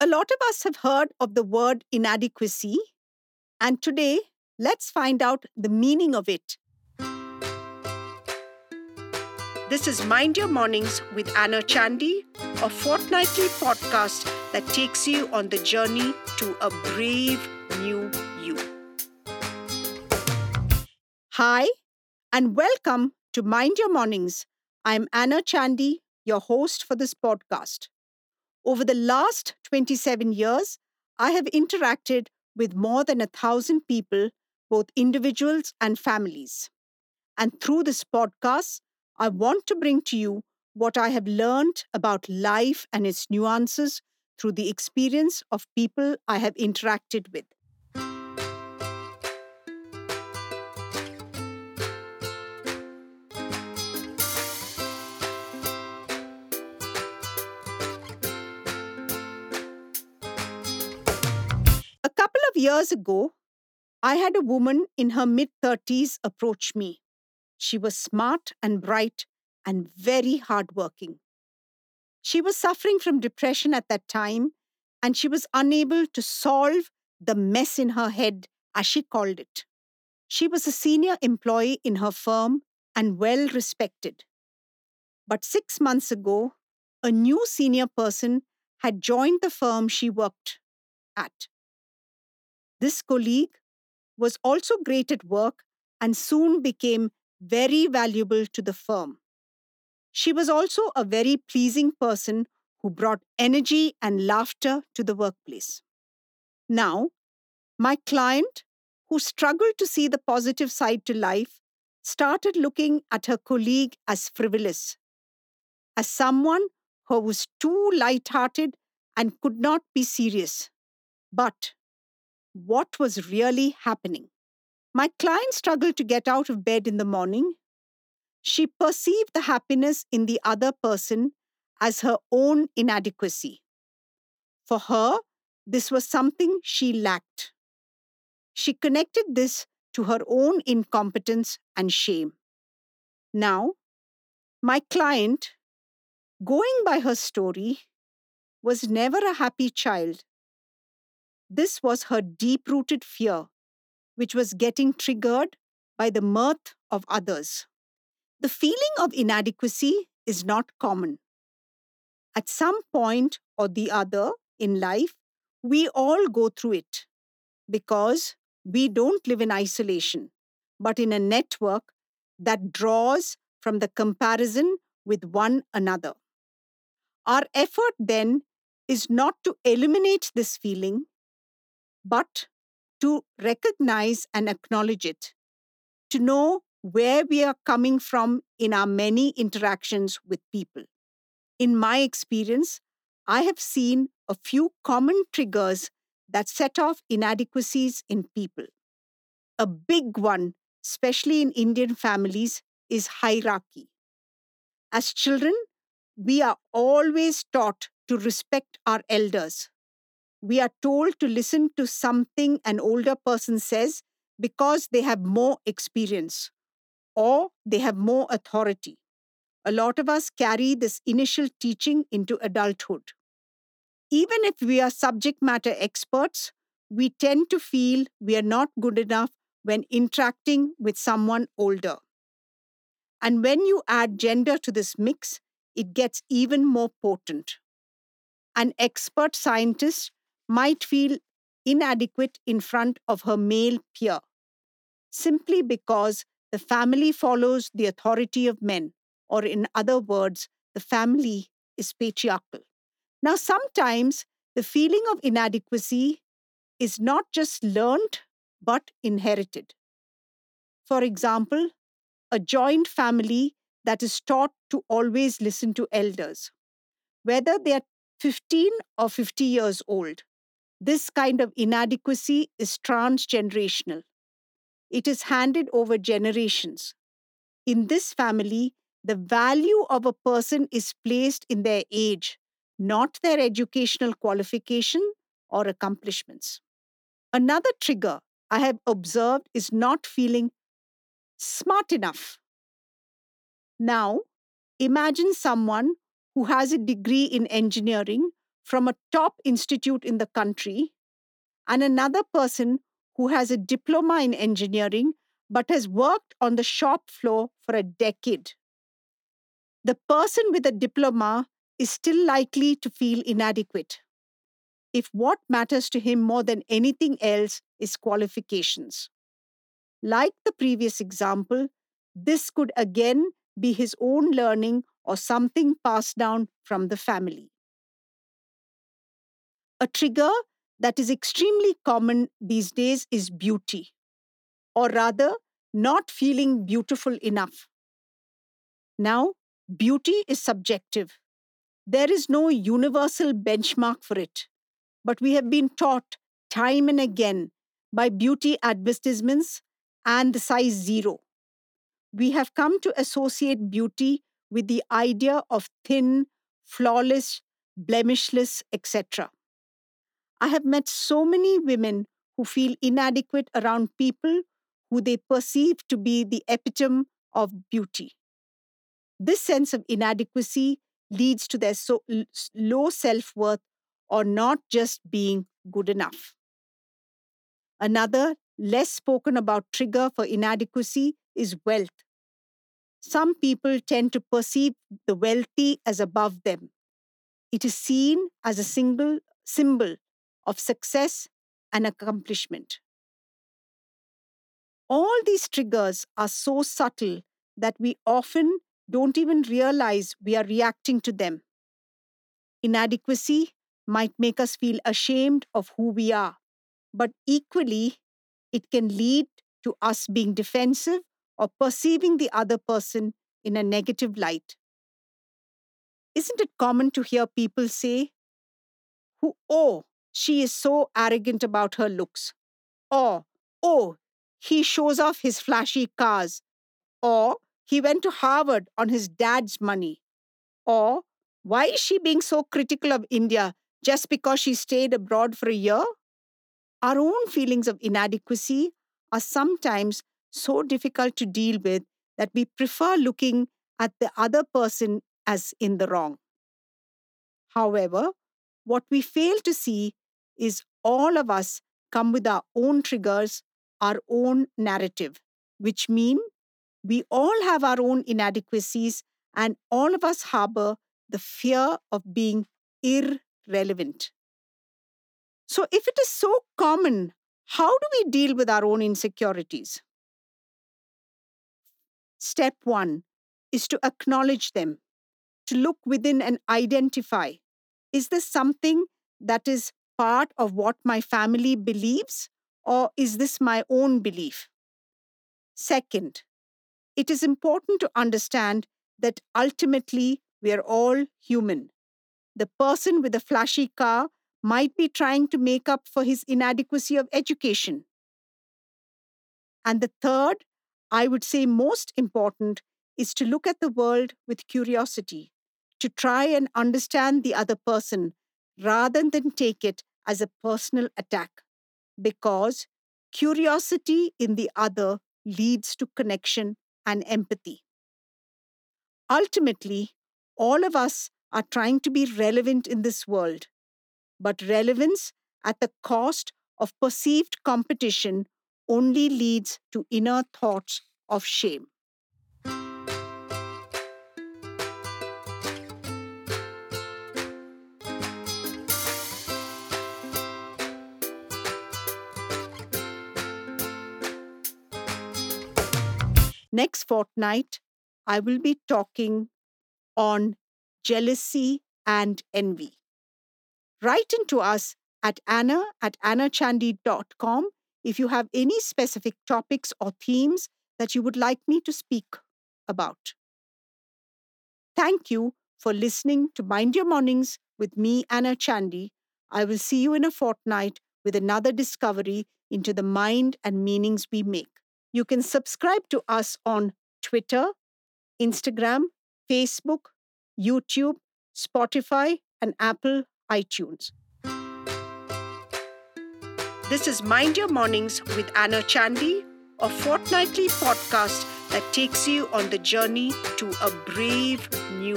A lot of us have heard of the word inadequacy, and today let's find out the meaning of it. This is Mind Your Mornings with Anna Chandy, a fortnightly podcast that takes you on the journey to a brave new you. Hi, and welcome to Mind Your Mornings. I'm Anna Chandy, your host for this podcast. Over the last 27 years, I have interacted with more than a thousand people, both individuals and families. And through this podcast, I want to bring to you what I have learned about life and its nuances through the experience of people I have interacted with. Years ago, I had a woman in her mid 30s approach me. She was smart and bright and very hardworking. She was suffering from depression at that time, and she was unable to solve the mess in her head, as she called it. She was a senior employee in her firm and well respected. But six months ago, a new senior person had joined the firm she worked at. This colleague was also great at work and soon became very valuable to the firm. She was also a very pleasing person who brought energy and laughter to the workplace. Now, my client, who struggled to see the positive side to life, started looking at her colleague as frivolous, as someone who was too light-hearted and could not be serious. But what was really happening? My client struggled to get out of bed in the morning. She perceived the happiness in the other person as her own inadequacy. For her, this was something she lacked. She connected this to her own incompetence and shame. Now, my client, going by her story, was never a happy child. This was her deep rooted fear, which was getting triggered by the mirth of others. The feeling of inadequacy is not common. At some point or the other in life, we all go through it because we don't live in isolation, but in a network that draws from the comparison with one another. Our effort then is not to eliminate this feeling, but to recognize and acknowledge it, to know where we are coming from in our many interactions with people. In my experience, I have seen a few common triggers that set off inadequacies in people. A big one, especially in Indian families, is hierarchy. As children, we are always taught to respect our elders. We are told to listen to something an older person says because they have more experience or they have more authority. A lot of us carry this initial teaching into adulthood. Even if we are subject matter experts, we tend to feel we are not good enough when interacting with someone older. And when you add gender to this mix, it gets even more potent. An expert scientist might feel inadequate in front of her male peer, simply because the family follows the authority of men, or in other words, the family is patriarchal. Now, sometimes the feeling of inadequacy is not just learned, but inherited. For example, a joint family that is taught to always listen to elders, whether they are 15 or 50 years old. This kind of inadequacy is transgenerational. It is handed over generations. In this family, the value of a person is placed in their age, not their educational qualification or accomplishments. Another trigger I have observed is not feeling smart enough. Now, imagine someone who has a degree in engineering from a top institute in the country, and another person who has a diploma in engineering but has worked on the shop floor for a decade. The person with a diploma is still likely to feel inadequate if what matters to him more than anything else is qualifications. Like the previous example, this could again be his own learning or something passed down from the family. A trigger that is extremely common these days is beauty, or rather, not feeling beautiful enough. Now, beauty is subjective. There is no universal benchmark for it, but we have been taught time and again by beauty advertisements and the size zero. We have come to associate beauty with the idea of thin, flawless, blemishless, etc. I have met so many women who feel inadequate around people who they perceive to be the epitome of beauty. This sense of inadequacy leads to their so low self worth or not just being good enough. Another, less spoken about trigger for inadequacy is wealth. Some people tend to perceive the wealthy as above them. It is seen as a single symbol of success and accomplishment. All these triggers are so subtle that we often don't even realize we are reacting to them. Inadequacy might make us feel ashamed of who we are, but equally, it can lead to us being defensive or perceiving the other person in a negative light. Isn't it common to hear people say, who, oh, she is so arrogant about her looks, or, oh, he shows off his flashy cars, or he went to Harvard on his dad's money, or why is she being so critical of India just because she stayed abroad for a year? Our own feelings of inadequacy are sometimes so difficult to deal with that we prefer looking at the other person as in the wrong. However, what we fail to see is all of us come with our own triggers, our own narrative, which mean we all have our own inadequacies and all of us harbor the fear of being irrelevant. So, if it is so common, how do we deal with our own insecurities? Step one is to acknowledge them, to look within and identify is this something that is part of what my family believes, or is this my own belief? Second, it is important to understand that ultimately we are all human. The person with a flashy car might be trying to make up for his inadequacy of education. And the third, I would say most important, is to look at the world with curiosity, to try and understand the other person rather than take it as a personal attack. Because curiosity in the other leads to connection and empathy. Ultimately, all of us are trying to be relevant in this world, but relevance at the cost of perceived competition only leads to inner thoughts of shame. Next fortnight, I will be talking on jealousy and envy. Write into us at anna at annachandy.com if you have any specific topics or themes that you would like me to speak about. Thank you for listening to Mind Your Mornings with me, Anna Chandy. I will see you in a fortnight with another discovery into the mind and meanings we make. You can subscribe to us on Twitter, Instagram, Facebook, YouTube, Spotify, and Apple iTunes. This is Mind Your Mornings with Anna Chandy, a fortnightly podcast that takes you on the journey to a brave new